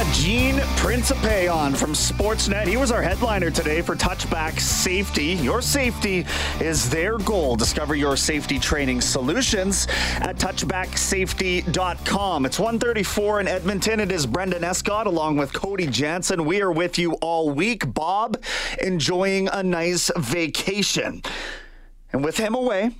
Had Gene Principe on from Sportsnet. He was our headliner today for Touchback Safety. Your safety is their goal. Discover your safety training solutions at touchbacksafety.com. It's 134 in Edmonton. It is Brendan Escott along with Cody Jansen. We are with you all week. Bob enjoying a nice vacation. And with him away,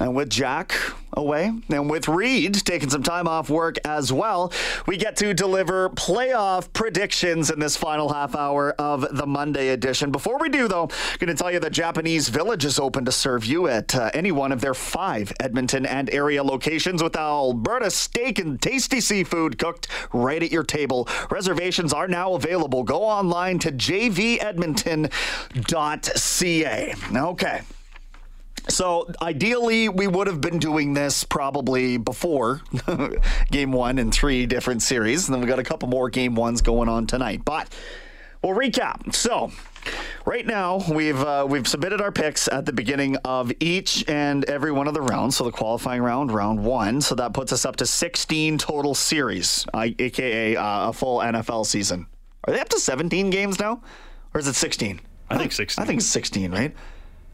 and with Jack away, and with Reed taking some time off work as well, we get to deliver playoff predictions in this final half hour of the Monday edition. Before we do, though, I'm going to tell you that Japanese Village is open to serve you at uh, any one of their five Edmonton and area locations with Alberta steak and tasty seafood cooked right at your table. Reservations are now available. Go online to jvedmonton.ca. Okay. So ideally, we would have been doing this probably before game one in three different series. And then we got a couple more game ones going on tonight. But we'll recap. So right now we've uh, we've submitted our picks at the beginning of each and every one of the rounds. So the qualifying round, round one. So that puts us up to 16 total series, aka uh, a full NFL season. Are they up to 17 games now, or is it 16? I think 16. I think 16, right?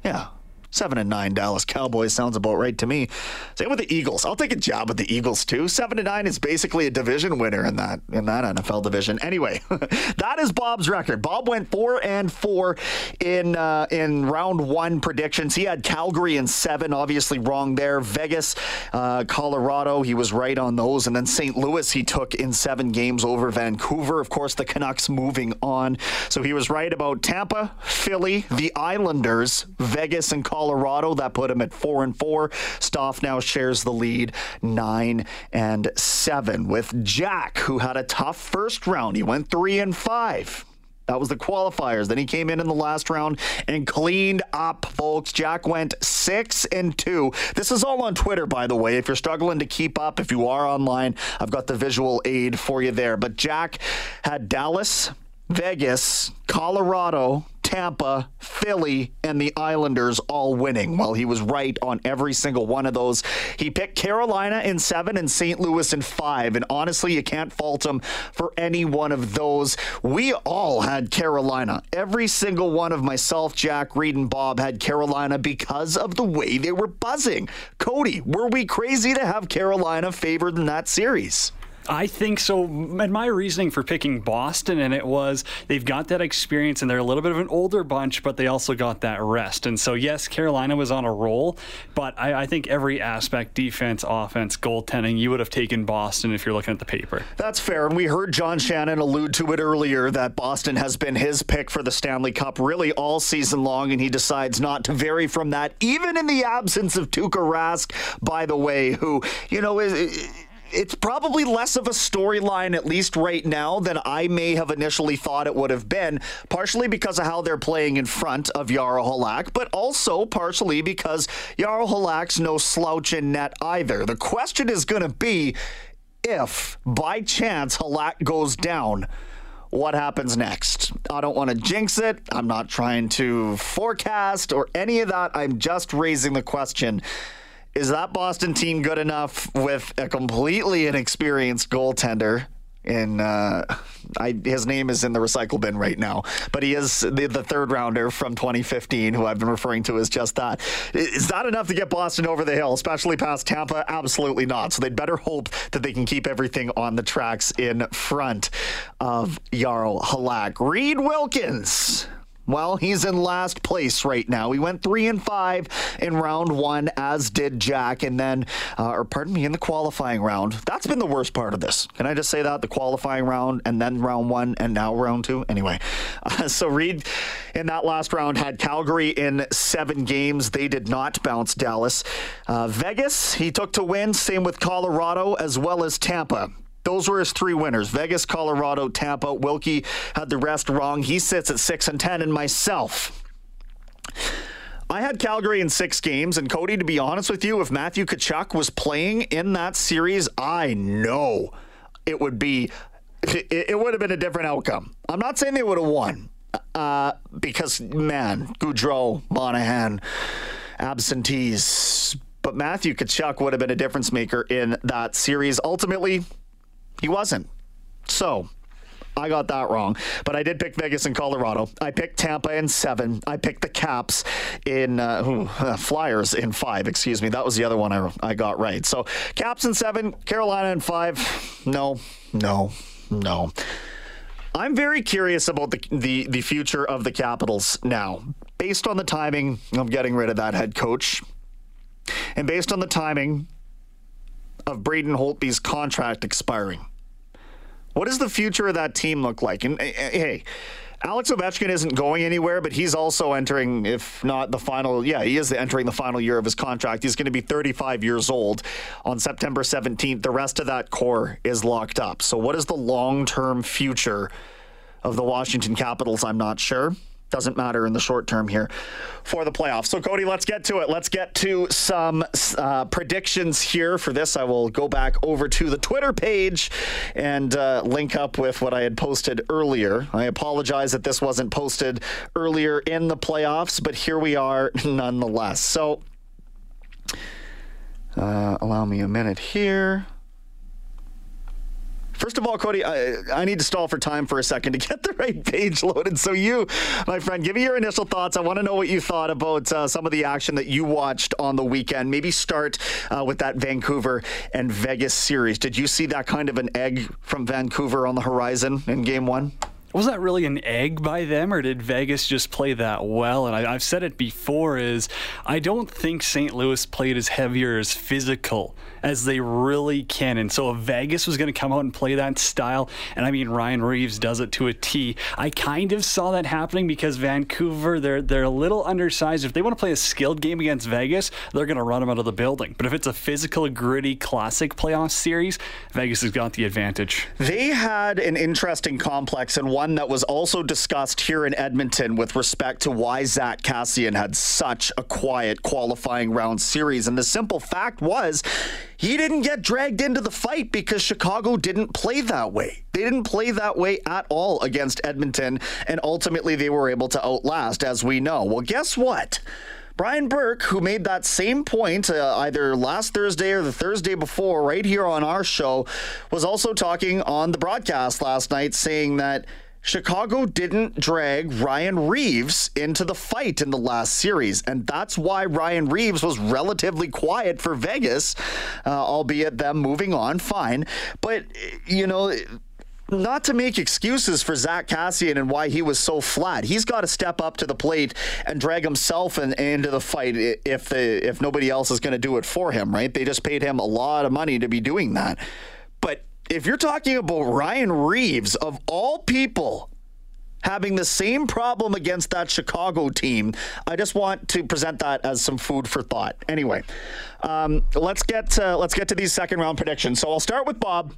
Yeah. Seven and nine Dallas Cowboys sounds about right to me. Same with the Eagles. I'll take a job with the Eagles too. Seven and nine is basically a division winner in that in that NFL division. Anyway, that is Bob's record. Bob went four and four in uh, in round one predictions. He had Calgary in seven, obviously wrong there. Vegas, uh, Colorado, he was right on those, and then St. Louis he took in seven games over Vancouver. Of course, the Canucks moving on, so he was right about Tampa, Philly, the Islanders, Vegas, and Colorado. Colorado. That put him at four and four. Stoff now shares the lead nine and seven with Jack, who had a tough first round. He went three and five. That was the qualifiers. Then he came in in the last round and cleaned up, folks. Jack went six and two. This is all on Twitter, by the way. If you're struggling to keep up, if you are online, I've got the visual aid for you there. But Jack had Dallas, Vegas, Colorado, Tampa, Philly, and the Islanders all winning. Well, he was right on every single one of those. He picked Carolina in seven and St. Louis in five. And honestly, you can't fault him for any one of those. We all had Carolina. Every single one of myself, Jack, Reed, and Bob had Carolina because of the way they were buzzing. Cody, were we crazy to have Carolina favored in that series? I think so. And my reasoning for picking Boston, and it was they've got that experience and they're a little bit of an older bunch, but they also got that rest. And so, yes, Carolina was on a roll, but I, I think every aspect defense, offense, goaltending you would have taken Boston if you're looking at the paper. That's fair. And we heard John Shannon allude to it earlier that Boston has been his pick for the Stanley Cup really all season long, and he decides not to vary from that, even in the absence of Tuukka Rask, by the way, who, you know, is it's probably less of a storyline, at least right now, than I may have initially thought it would have been, partially because of how they're playing in front of Jaro Halak, but also partially because Jaro Halak's no slouch in net either. The question is going to be if, by chance, Halak goes down what happens next. I don't want to jinx it. I'm not trying to forecast or any of that. I'm just raising the question is that Boston team good enough with a completely inexperienced goaltender in uh, I, his name is in the recycle bin right now, but he is the, the, third rounder from 2015, who I've been referring to as just that. Is that enough to get Boston over the hill, especially past Tampa? Absolutely not. So they'd better hope that they can keep everything on the tracks in front of Jaro Halak. Reed Wilkins well, he's in last place right now. He went three and five in round one, as did Jack, and then, uh, or pardon me, in the qualifying round. That's been the worst part of this. Can I just say that? The qualifying round, and then round one, and now round two. Anyway, uh, so Reed in that last round had Calgary in seven games. They did not bounce Dallas. Uh, Vegas, he took to win. Same with Colorado as well as Tampa. Those were his three winners Vegas, Colorado, Tampa. Wilkie had the rest wrong. He sits at 6 and 10, and myself. I had Calgary in six games, and Cody, to be honest with you, if Matthew Tkachuk was playing in that series, I know it would be, it, would have been a different outcome. I'm not saying they would have won, uh, because man, Gaudreau, Monahan, absentees, but Matthew Tkachuk would have been a difference maker in that series. Ultimately, he wasn't. So, I got that wrong. But I did pick Vegas and Colorado. I picked Tampa in seven. I picked the Caps in uh, ooh, uh, Flyers in five. Excuse me. That was the other one I, I got right. So Caps in seven, Carolina in five. No, no, no. I'm very curious about the, the, the future of the Capitals now. Based on the timing of getting rid of that head coach, and based on the timing of Braden Holtby's contract expiring. What does the future of that team look like? And eh, eh, hey, Alex Ovechkin isn't going anywhere, but he's also entering, if not the final, yeah, he is entering the final year of his contract. He's going to be 35 years old on September 17th. The rest of that core is locked up. So, what is the long term future of the Washington Capitals? I'm not sure doesn't matter in the short term here for the playoffs. So, Cody, let's get to it. Let's get to some uh, predictions here. For this, I will go back over to the Twitter page and uh, link up with what I had posted earlier. I apologize that this wasn't posted earlier in the playoffs, but here we are nonetheless. So, uh, allow me a minute here. First of all, Cody, I, I, need to stall for time for a second to get the right page loaded. So, you, my friend, give me your initial thoughts. I want to know what you thought about uh, some of the action that you watched on the weekend. Maybe start uh, with that Vancouver and Vegas series. Did you see that kind of an egg from Vancouver on the horizon in game one? Was that really an egg by them, or did Vegas just play that well? And I, have said it before: is I don't think St. Louis played as heavy or as physical as they really can. And so if Vegas was going to come out and play that style, and I mean Ryan Reaves does it to a T, I kind of saw that happening because Vancouver they're they're a little undersized. If they want to play a skilled game against Vegas, they're going to run them out of the building. But if it's a physical, gritty, classic playoff series, Vegas has got the advantage. They had an interesting complex and one that was also discussed here in Edmonton with respect to why Zack Kassian had such a quiet qualifying round series. And the simple fact was he didn't get dragged into the fight because Chicago didn't play that way. They didn't play that way at all against Edmonton, and ultimately they were able to outlast, as we know. Well, guess what? Brian Burke, who made that same point uh, either last Thursday or the Thursday before, right here on our show, was also talking on the broadcast last night saying that Chicago didn't drag Ryan Reaves into the fight in the last series, and that's why Ryan Reaves was relatively quiet for Vegas, uh, albeit them moving on fine. But, you know, not to make excuses for Zack Kassian and why he was so flat. He's got to step up to the plate and drag himself in, into the fight if the if nobody else is going to do it for him, right? They just paid him a lot of money to be doing that. If you're talking about Ryan Reaves, of all people, having the same problem against that Chicago team, I just want to present that as some food for thought. Anyway, um, let's get uh, let's get to these second round predictions. So I'll start with Bob.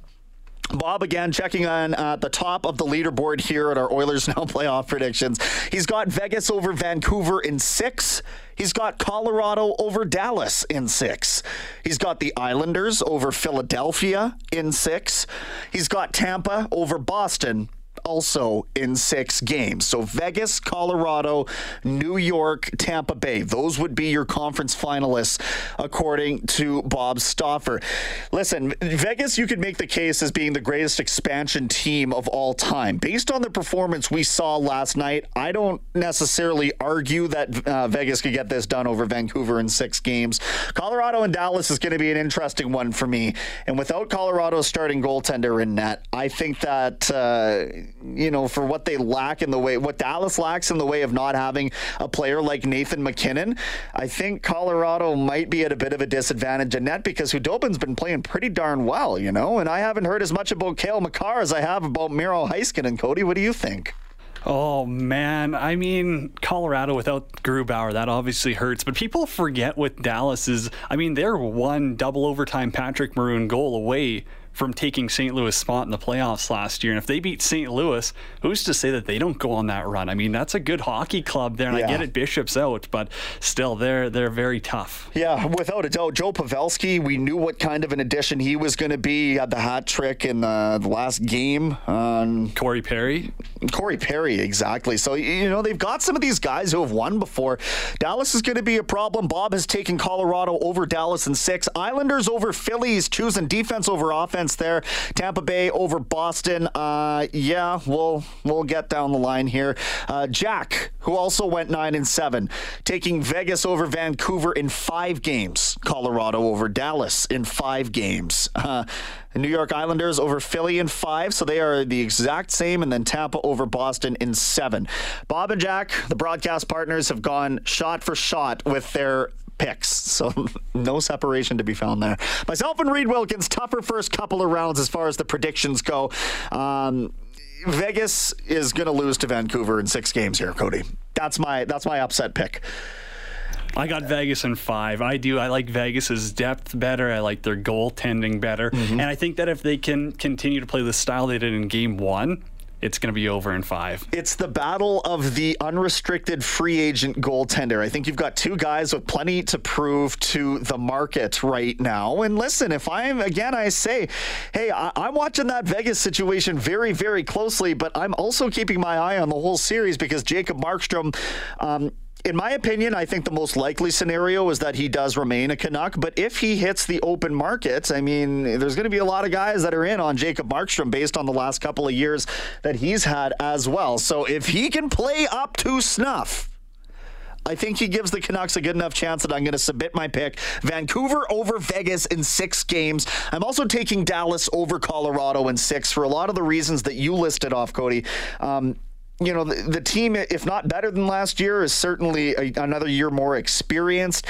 Bob again checking on uh, the top of the leaderboard here at our Oilers Now playoff predictions. He's got Vegas over Vancouver in six. He's got Colorado over Dallas in six. He's got the Islanders over Philadelphia in six. He's got Tampa over Boston also in six games. So Vegas, Colorado, New York, Tampa Bay. Those would be your conference finalists, according to Bob Stauffer. Listen, Vegas, you could make the case as being the greatest expansion team of all time. Based on the performance we saw last night, I don't necessarily argue that uh, Vegas could get this done over Vancouver in six games. Colorado and Dallas is going to be an interesting one for me. And without Colorado's starting goaltender in net, I think that. Uh, you know, for what they lack in the way, what Dallas lacks in the way of not having a player like Nathan MacKinnon, I think Colorado might be at a bit of a disadvantage in net because Khudobin's been playing pretty darn well, you know, and I haven't heard as much about Cale Makar as I have about Miro Heiskanen. And Cody, what do you think? Oh man, I mean Colorado without Grubauer that obviously hurts, but people forget with Dallas is I mean they're one double overtime Patrick Maroon goal away from taking St. Louis' spot in the playoffs last year. And if they beat St. Louis, who's to say that they don't go on that run? I mean, that's a good hockey club there, and yeah. I get it, Bishop's out, but still, they're they're very tough. Yeah, without a doubt. Joe Pavelski, we knew what kind of an addition he was going to be. He had the hat trick in the, last game. Um, Corey Perry. Corey Perry, exactly. So you know they've got some of these guys who have won before. Dallas is going to be a problem. Bob has taken Colorado over Dallas in six. Islanders over Phillies, choosing defense over offense there. Tampa Bay over Boston. Uh, yeah, we'll we'll get down the line here. Uh, Jack, who also went nine and seven, taking Vegas over Vancouver in five games. Colorado over Dallas in five games. Uh, New York Islanders over Philly in five, so they are the exact same, and then Tampa over Boston in seven. Bob and Jack, the broadcast partners, have gone shot for shot with their picks. So no separation to be found there. Myself and Reed Wilkins, tougher first couple of rounds as far as the predictions go. Um, Vegas is going to lose to Vancouver in six games here, Cody. That's my that's my upset pick. I got Vegas in five. I do. I like Vegas's depth better. I like their goaltending better, mm-hmm. and I think that if they can continue to play the style they did in Game One, it's going to be over in five. It's the battle of the unrestricted free agent goaltender. I think you've got two guys with plenty to prove to the market right now. And listen, if I'm, again, I say, hey, I, am watching that Vegas situation very, very closely, but I'm also keeping my eye on the whole series because Jacob Markstrom, um, in my opinion, I think the most likely scenario is that he does remain a Canuck. But if he hits the open market, I mean, there's going to be a lot of guys that are in on Jacob Markstrom based on the last couple of years that he's had as well. So if he can play up to snuff, I think he gives the Canucks a good enough chance that I'm going to submit my pick. Vancouver over Vegas in six games. I'm also taking Dallas over Colorado in six for a lot of the reasons that you listed off, Cody. Um, you know, the, the, team, if not better than last year, is certainly a, another year more experienced.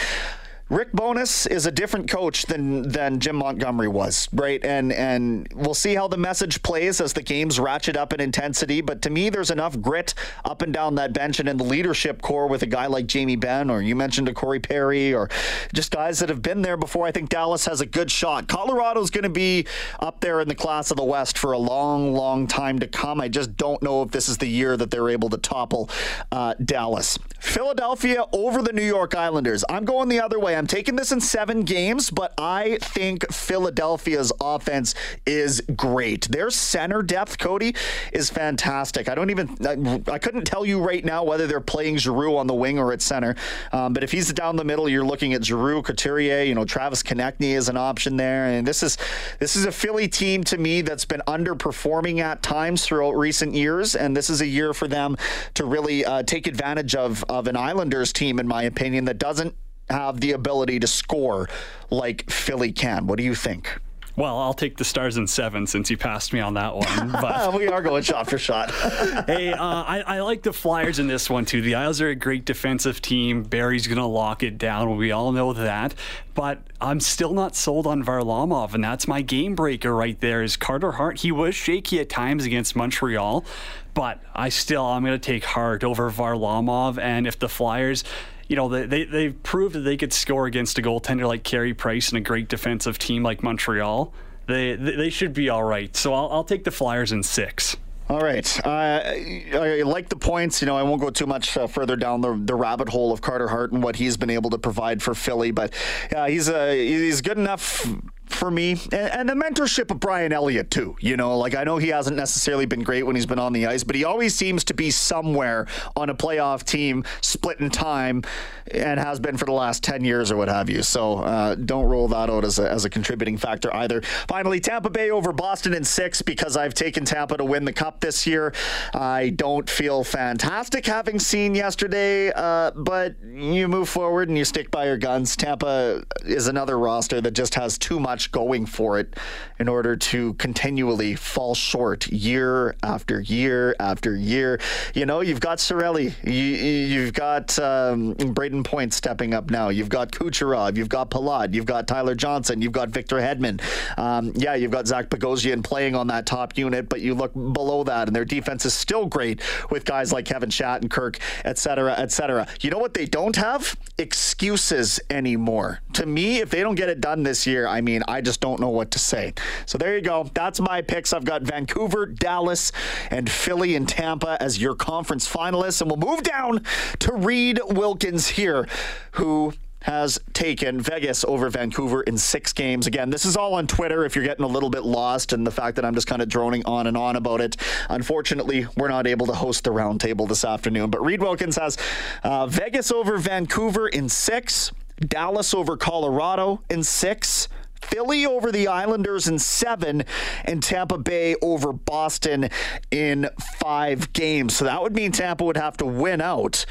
Rick Bowness is a different coach than than Jim Montgomery was, right? And and we'll see how the message plays as the games ratchet up in intensity. But to me, there's enough grit up and down that bench and in the leadership core with a guy like Jamie Benn, or you mentioned a Corey Perry, or just guys that have been there before. I think Dallas has a good shot. Colorado's going to be up there in the class of the West for a long, long time to come. I just don't know if this is the year that they're able to topple uh, Dallas. Philadelphia over the New York Islanders. I'm going the other way. I'm taking this in seven games, but I think Philadelphia's offense is great. Their center depth, Cody, is fantastic. I don't even, I, I couldn't tell you right now whether they're playing Giroux on the wing or at center. Um, but if he's down the middle, you're looking at Giroux, Couturier, you know, Travis Konecny is an option there. And this is, this is a Philly team to me that's been underperforming at times throughout recent years. And this is a year for them to really uh, take advantage of, of an Islanders team, in my opinion, that doesn't have the ability to score like Philly can. What do you think? Well, I'll take the stars in seven since you passed me on that one. But we are going shot for shot. hey, uh, I, I, like the Flyers in this one too. The Isles are a great defensive team. Barry's going to lock it down. We all know that. But I'm still not sold on Varlamov, and that's my game breaker right there. Is Carter Hart? He was shaky at times against Montreal, but I still I'm going to take Hart over Varlamov. And if the Flyers you know, they, they, they've proved that they could score against a goaltender like Carey Price and a great defensive team like Montreal. They, they should be all right. So I'll, I'll take the Flyers in six. All right. Uh, I like the points. You know, I won't go too much uh, further down the, the rabbit hole of Carter Hart and what he's been able to provide for Philly, but yeah, he's uh, he's good enough for me, and, and, the mentorship of Brian Elliott too. You know, like I know he hasn't necessarily been great when he's been on the ice, but he always seems to be somewhere on a playoff team, splitting time, and has been for the last ten years or what have you. So uh, don't roll that out as a, as a contributing factor either. Finally, Tampa Bay over Boston in six because I've taken Tampa to win the cup this year. I don't feel fantastic having seen yesterday, uh, but you move forward and you stick by your guns. Tampa is another roster that just has too much much going for it in order to continually fall short year after year after year. You know, you've got Cirelli, you, have got um, Brayden Point stepping up now. You've got Kucherov, you've got Palat, you've got Tyler Johnson, you've got Victor Hedman. Um, yeah, you've got Zach Bogosian playing on that top unit, but you look below that, and their defense is still great with guys like Kevin Shattenkirk, et cetera, et cetera. You know what they don't have? Excuses anymore. To me, if they don't get it done this year, I mean, I just don't know what to say. So there you go. That's my picks. I've got Vancouver, Dallas, and Philly and Tampa as your conference finalists. And we'll move down to Reed Wilkins here, who has taken Vegas over Vancouver in six games. Again, this is all on Twitter if you're getting a little bit lost and the fact that I'm just kind of droning on and on about it. Unfortunately, we're not able to host the roundtable this afternoon. But Reed Wilkins has uh, Vegas over Vancouver in six, Dallas over Colorado in six. Philly over the Islanders in seven, and Tampa Bay over Boston in five games. So that would mean Tampa would have to win out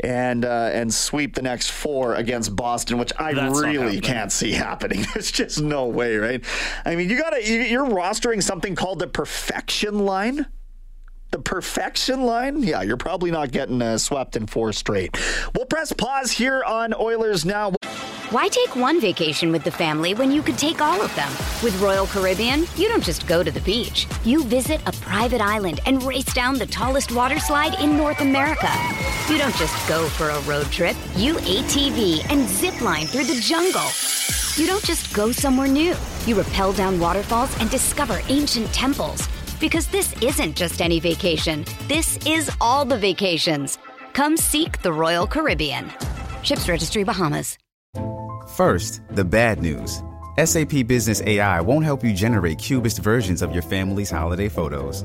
and uh, and sweep the next four against Boston, which I That's really can't see happening. There's just no way, right? I mean, you gotta you're rostering something called the perfection line. The perfection line? Yeah, you're probably not getting uh, swept in four straight. We'll press pause here on Oilers Now. Why take one vacation with the family when you could take all of them? With Royal Caribbean, you don't just go to the beach. You visit a private island and race down the tallest water slide in North America. You don't just go for a road trip. You ATV and zip line through the jungle. You don't just go somewhere new. You rappel down waterfalls and discover ancient temples. Because this isn't just any vacation. This is all the vacations. Come seek the Royal Caribbean. Ships Registry Bahamas. First, the bad news. SAP Business AI won't help you generate cubist versions of your family's holiday photos.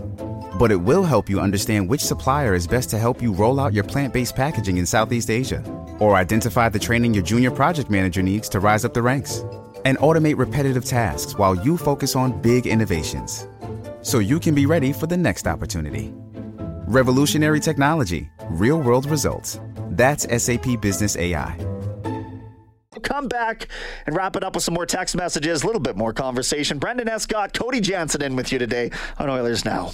But it will help you understand which supplier is best to help you roll out your plant based packaging in Southeast Asia, or identify the training your junior project manager needs to rise up the ranks, and automate repetitive tasks while you focus on big innovations. So you can be ready for the next opportunity. Revolutionary technology, real world results. That's SAP Business AI come back and wrap it up with some more text messages, a little bit more conversation. Brendan Escott, Cody Jansen in with you today on Oilers Now.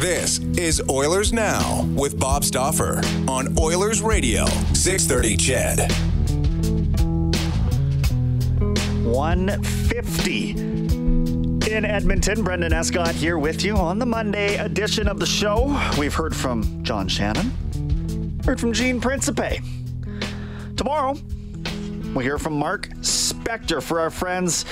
This is Oilers Now with Bob Stauffer on Oilers Radio, 630 CHED. 150 in Edmonton. Brendan Escott here with you on the Monday edition of the show. We've heard from John Shannon, heard from Gene Principe. Tomorrow, we'll hear from Mark Spector for our friends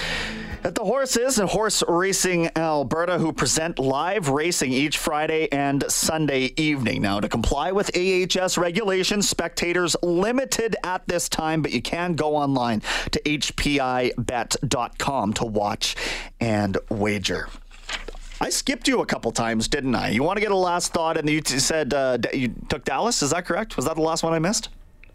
at the Horses and Horse Racing Alberta, who present live racing each Friday and Sunday evening. Now, to comply with AHS regulations, spectators limited at this time, but you can go online to hpibet.com to watch and wager. I skipped you a couple times, didn't I? You want to get a last thought, and you said uh, you took Dallas. Is that correct? Was that the last one I missed?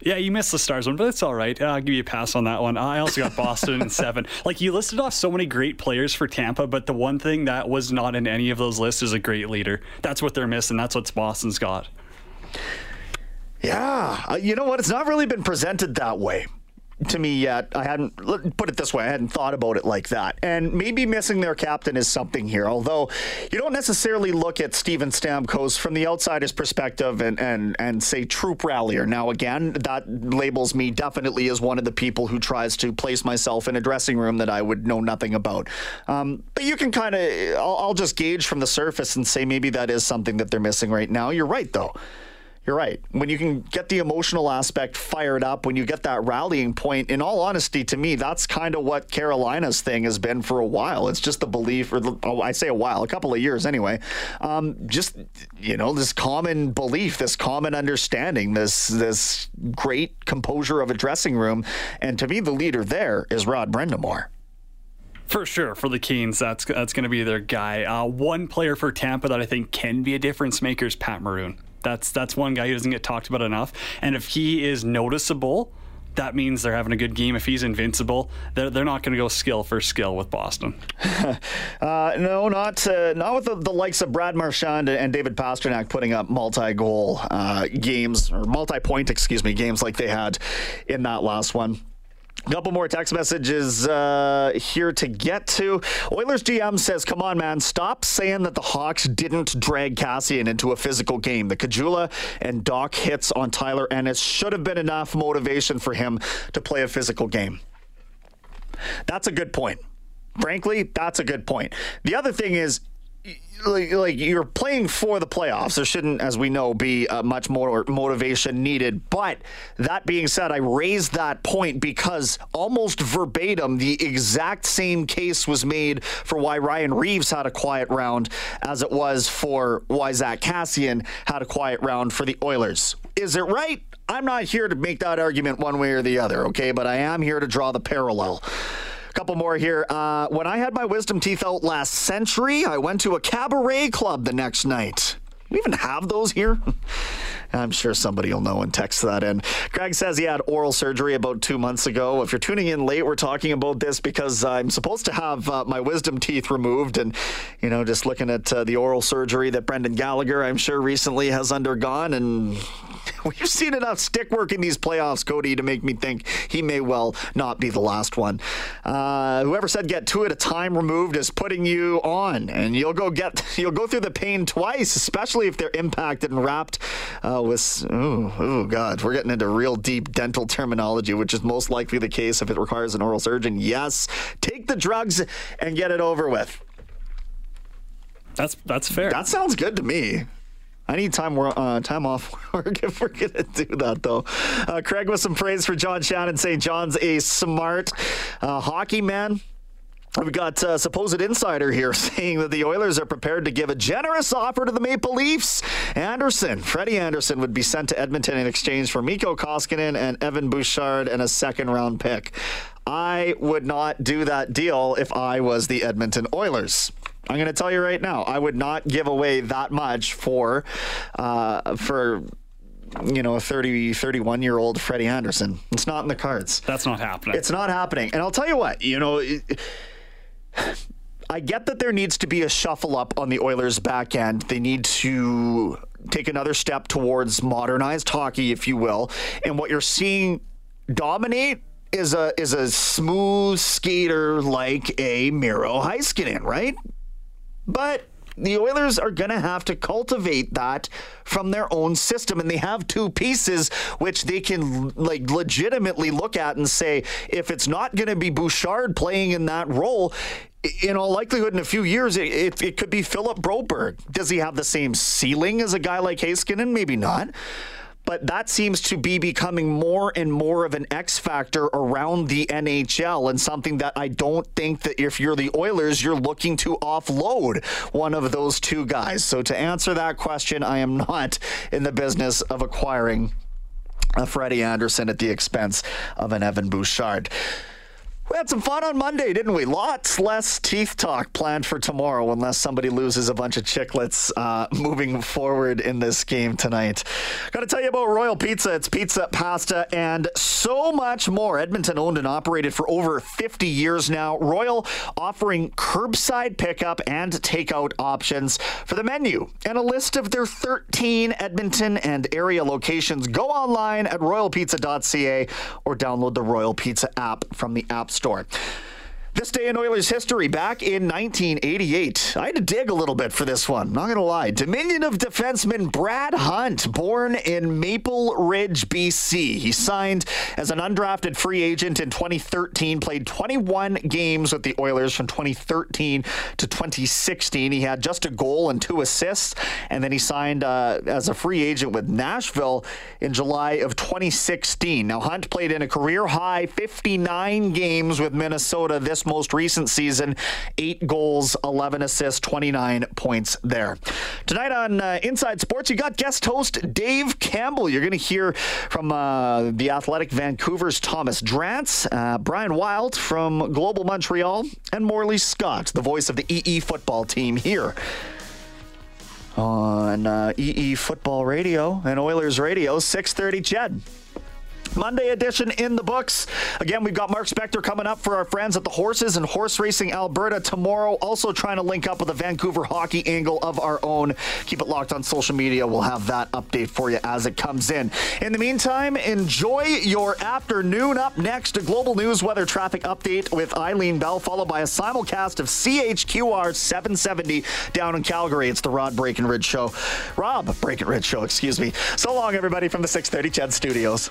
Yeah, you missed the Stars one, but it's all right. I'll give you a pass on that one. I also got Boston in seven. Like you listed off so many great players for Tampa, but the one thing that was not in any of those lists is a great leader. That's what they're missing. That's what Boston's got. Yeah, uh, you know what? It's not really been presented that way to me yet. I hadn't put it this way. I hadn't thought about it like that. And maybe missing their captain is something here. Although you don't necessarily look at Steven Stamkos from the outsider's perspective and and and say troop rallier. Now again, that labels me definitely as one of the people who tries to place myself in a dressing room that I would know nothing about. Um, but you can kind of I'll, I'll just gauge from the surface and say maybe that is something that they're missing right now. You're right though you're right. When you can get the emotional aspect fired up, when you get that rallying point, in all honesty, to me, that's kind of what Carolina's thing has been for a while. It's just the belief, or the, oh, I say a while, a couple of years anyway. Um, just you know, this common belief, this common understanding, this this great composure of a dressing room, and to me, the leader there is Rod Brind'Amour. For sure, for the Canes, that's that's going to be their guy. Uh, one player for Tampa that I think can be a difference maker is Pat Maroon. That's that's one guy who doesn't get talked about enough. And if he is noticeable, that means they're having a good game. If he's invincible, they're, they're not going to go skill for skill with Boston. uh, no, not uh, not with the, the, likes of Brad Marchand and David Pastrnak putting up multi-goal uh, games or multi-point, excuse me, games like they had in that last one. Couple more text messages uh, here to get to. Oilers GM says, Come on, man, stop saying that the Hawks didn't drag Kassian into a physical game. The Caggiula and Dach hits on Tyler Ennis should have been enough motivation for him to play a physical game. That's a good point. Frankly, that's a good point. The other thing is, like, like you're playing for the playoffs. There shouldn't, as we know, be uh, much more motivation needed. But that being said, I raised that point because almost verbatim, the exact same case was made for why Ryan Reaves had a quiet round as it was for why Zack Kassian had a quiet round for the Oilers. Is it right? I'm not here to make that argument one way or the other, okay? But I am here to draw the parallel couple more here. Uh, when I had my wisdom teeth out last century, I went to a cabaret club the next night. We even have those here. I'm sure somebody will know and text that in. Greg says he had oral surgery about two months ago. If you're tuning in late, we're talking about this because I'm supposed to have uh, my wisdom teeth removed. And, you know, just looking at uh, the oral surgery that Brendan Gallagher, I'm sure, recently has undergone. And we've seen enough stick work in these playoffs, Cody, to make me think he may well not be the last one. Uh, whoever said get two at a time removed is putting you on, and you'll go get you'll go through the pain twice, especially if they're impacted and wrapped uh, with oh, oh god, we're getting into real deep dental terminology, which is most likely the case if it requires an oral surgeon. Yes, take the drugs and get it over with. That's that's fair. That sounds good to me. I need time uh, time off work if we're gonna do that though. Uh, Craig with some praise for John Shannon, saying John's a smart uh, hockey man. We've got a uh, supposed insider here saying that the Oilers are prepared to give a generous offer to the Maple Leafs. Andersen, Freddie Andersen, would be sent to Edmonton in exchange for Mikko Koskinen and Evan Bouchard and a second round pick. I would not do that deal if I was the Edmonton Oilers. I'm going to tell you right now, I would not give away that much for uh, for you know a 30 31 year old Freddie Andersen. It's not in the cards. That's not happening. It's not happening. And I'll tell you what, you know. I get that there needs to be a shuffle up on the Oilers' back end. They need to take another step towards modernized hockey, if you will. And what you're seeing dominate is a is a smooth skater like a Miro Heiskanen, right? But the Oilers are going to have to cultivate that from their own system and they have two pieces which they can like legitimately look at and say if it's not going to be Bouchard playing in that role in all likelihood, in a few years, it, it, it could be Philip Broberg. Does he have the same ceiling as a guy like Heiskanen? Maybe not but that seems to be becoming more and more of an X factor around the NHL and something that I don't think that if you're the Oilers, you're looking to offload one of those two guys. So to answer that question, I am not in the business of acquiring a Freddie Andersen at the expense of an Evan Bouchard. We had some fun on Monday, didn't we? Lots less teeth talk planned for tomorrow, unless somebody loses a bunch of chiclets uh, moving forward in this game tonight. Got to tell you about Royal Pizza. It's pizza, pasta, and so much more. Edmonton owned and operated for over 50 years now. Royal offering curbside pickup and takeout options for the menu and a list of their 13 Edmonton and area locations. Go online at royalpizza.ca or download the Royal Pizza app from the App Store. This day in Oilers history, back in 1988. I had to dig a little bit for this one, not going to lie. Dominion of defenseman Brad Hunt, born in Maple Ridge, BC. He signed as an undrafted free agent in 2013, played 21 games with the Oilers from 2013 to 2016. He had just a goal and two assists, and then he signed uh, as a free agent with Nashville in July of 2016. Now, Hunt played in a career high 59 games with Minnesota this most recent season. Eight goals, 11 assists, 29 points there. Tonight on uh, Inside Sports, you got guest host Dave Campbell. You're going to hear from uh, the Athletic Vancouver's Thomas Drance, uh, Brian Wild from Global Montreal, and Morley Scott, the voice of the EE football team here on uh, EE Football Radio and Oilers Radio, 630 CHED. Monday edition in the books. Again, we've got Mark Spector coming up for our friends at the Horses and Horse Racing Alberta tomorrow. Also trying to link up with a Vancouver hockey angle of our own. Keep it locked on social media. We'll have that update for you as it comes in. In the meantime, enjoy your afternoon. Up next, a global news weather traffic update with Eileen Bell, followed by a simulcast of CHQR 770 down in Calgary. It's the Rod Breckenridge Show. Rob Breckenridge Show, excuse me. So long, everybody, from the 630 CHED Studios.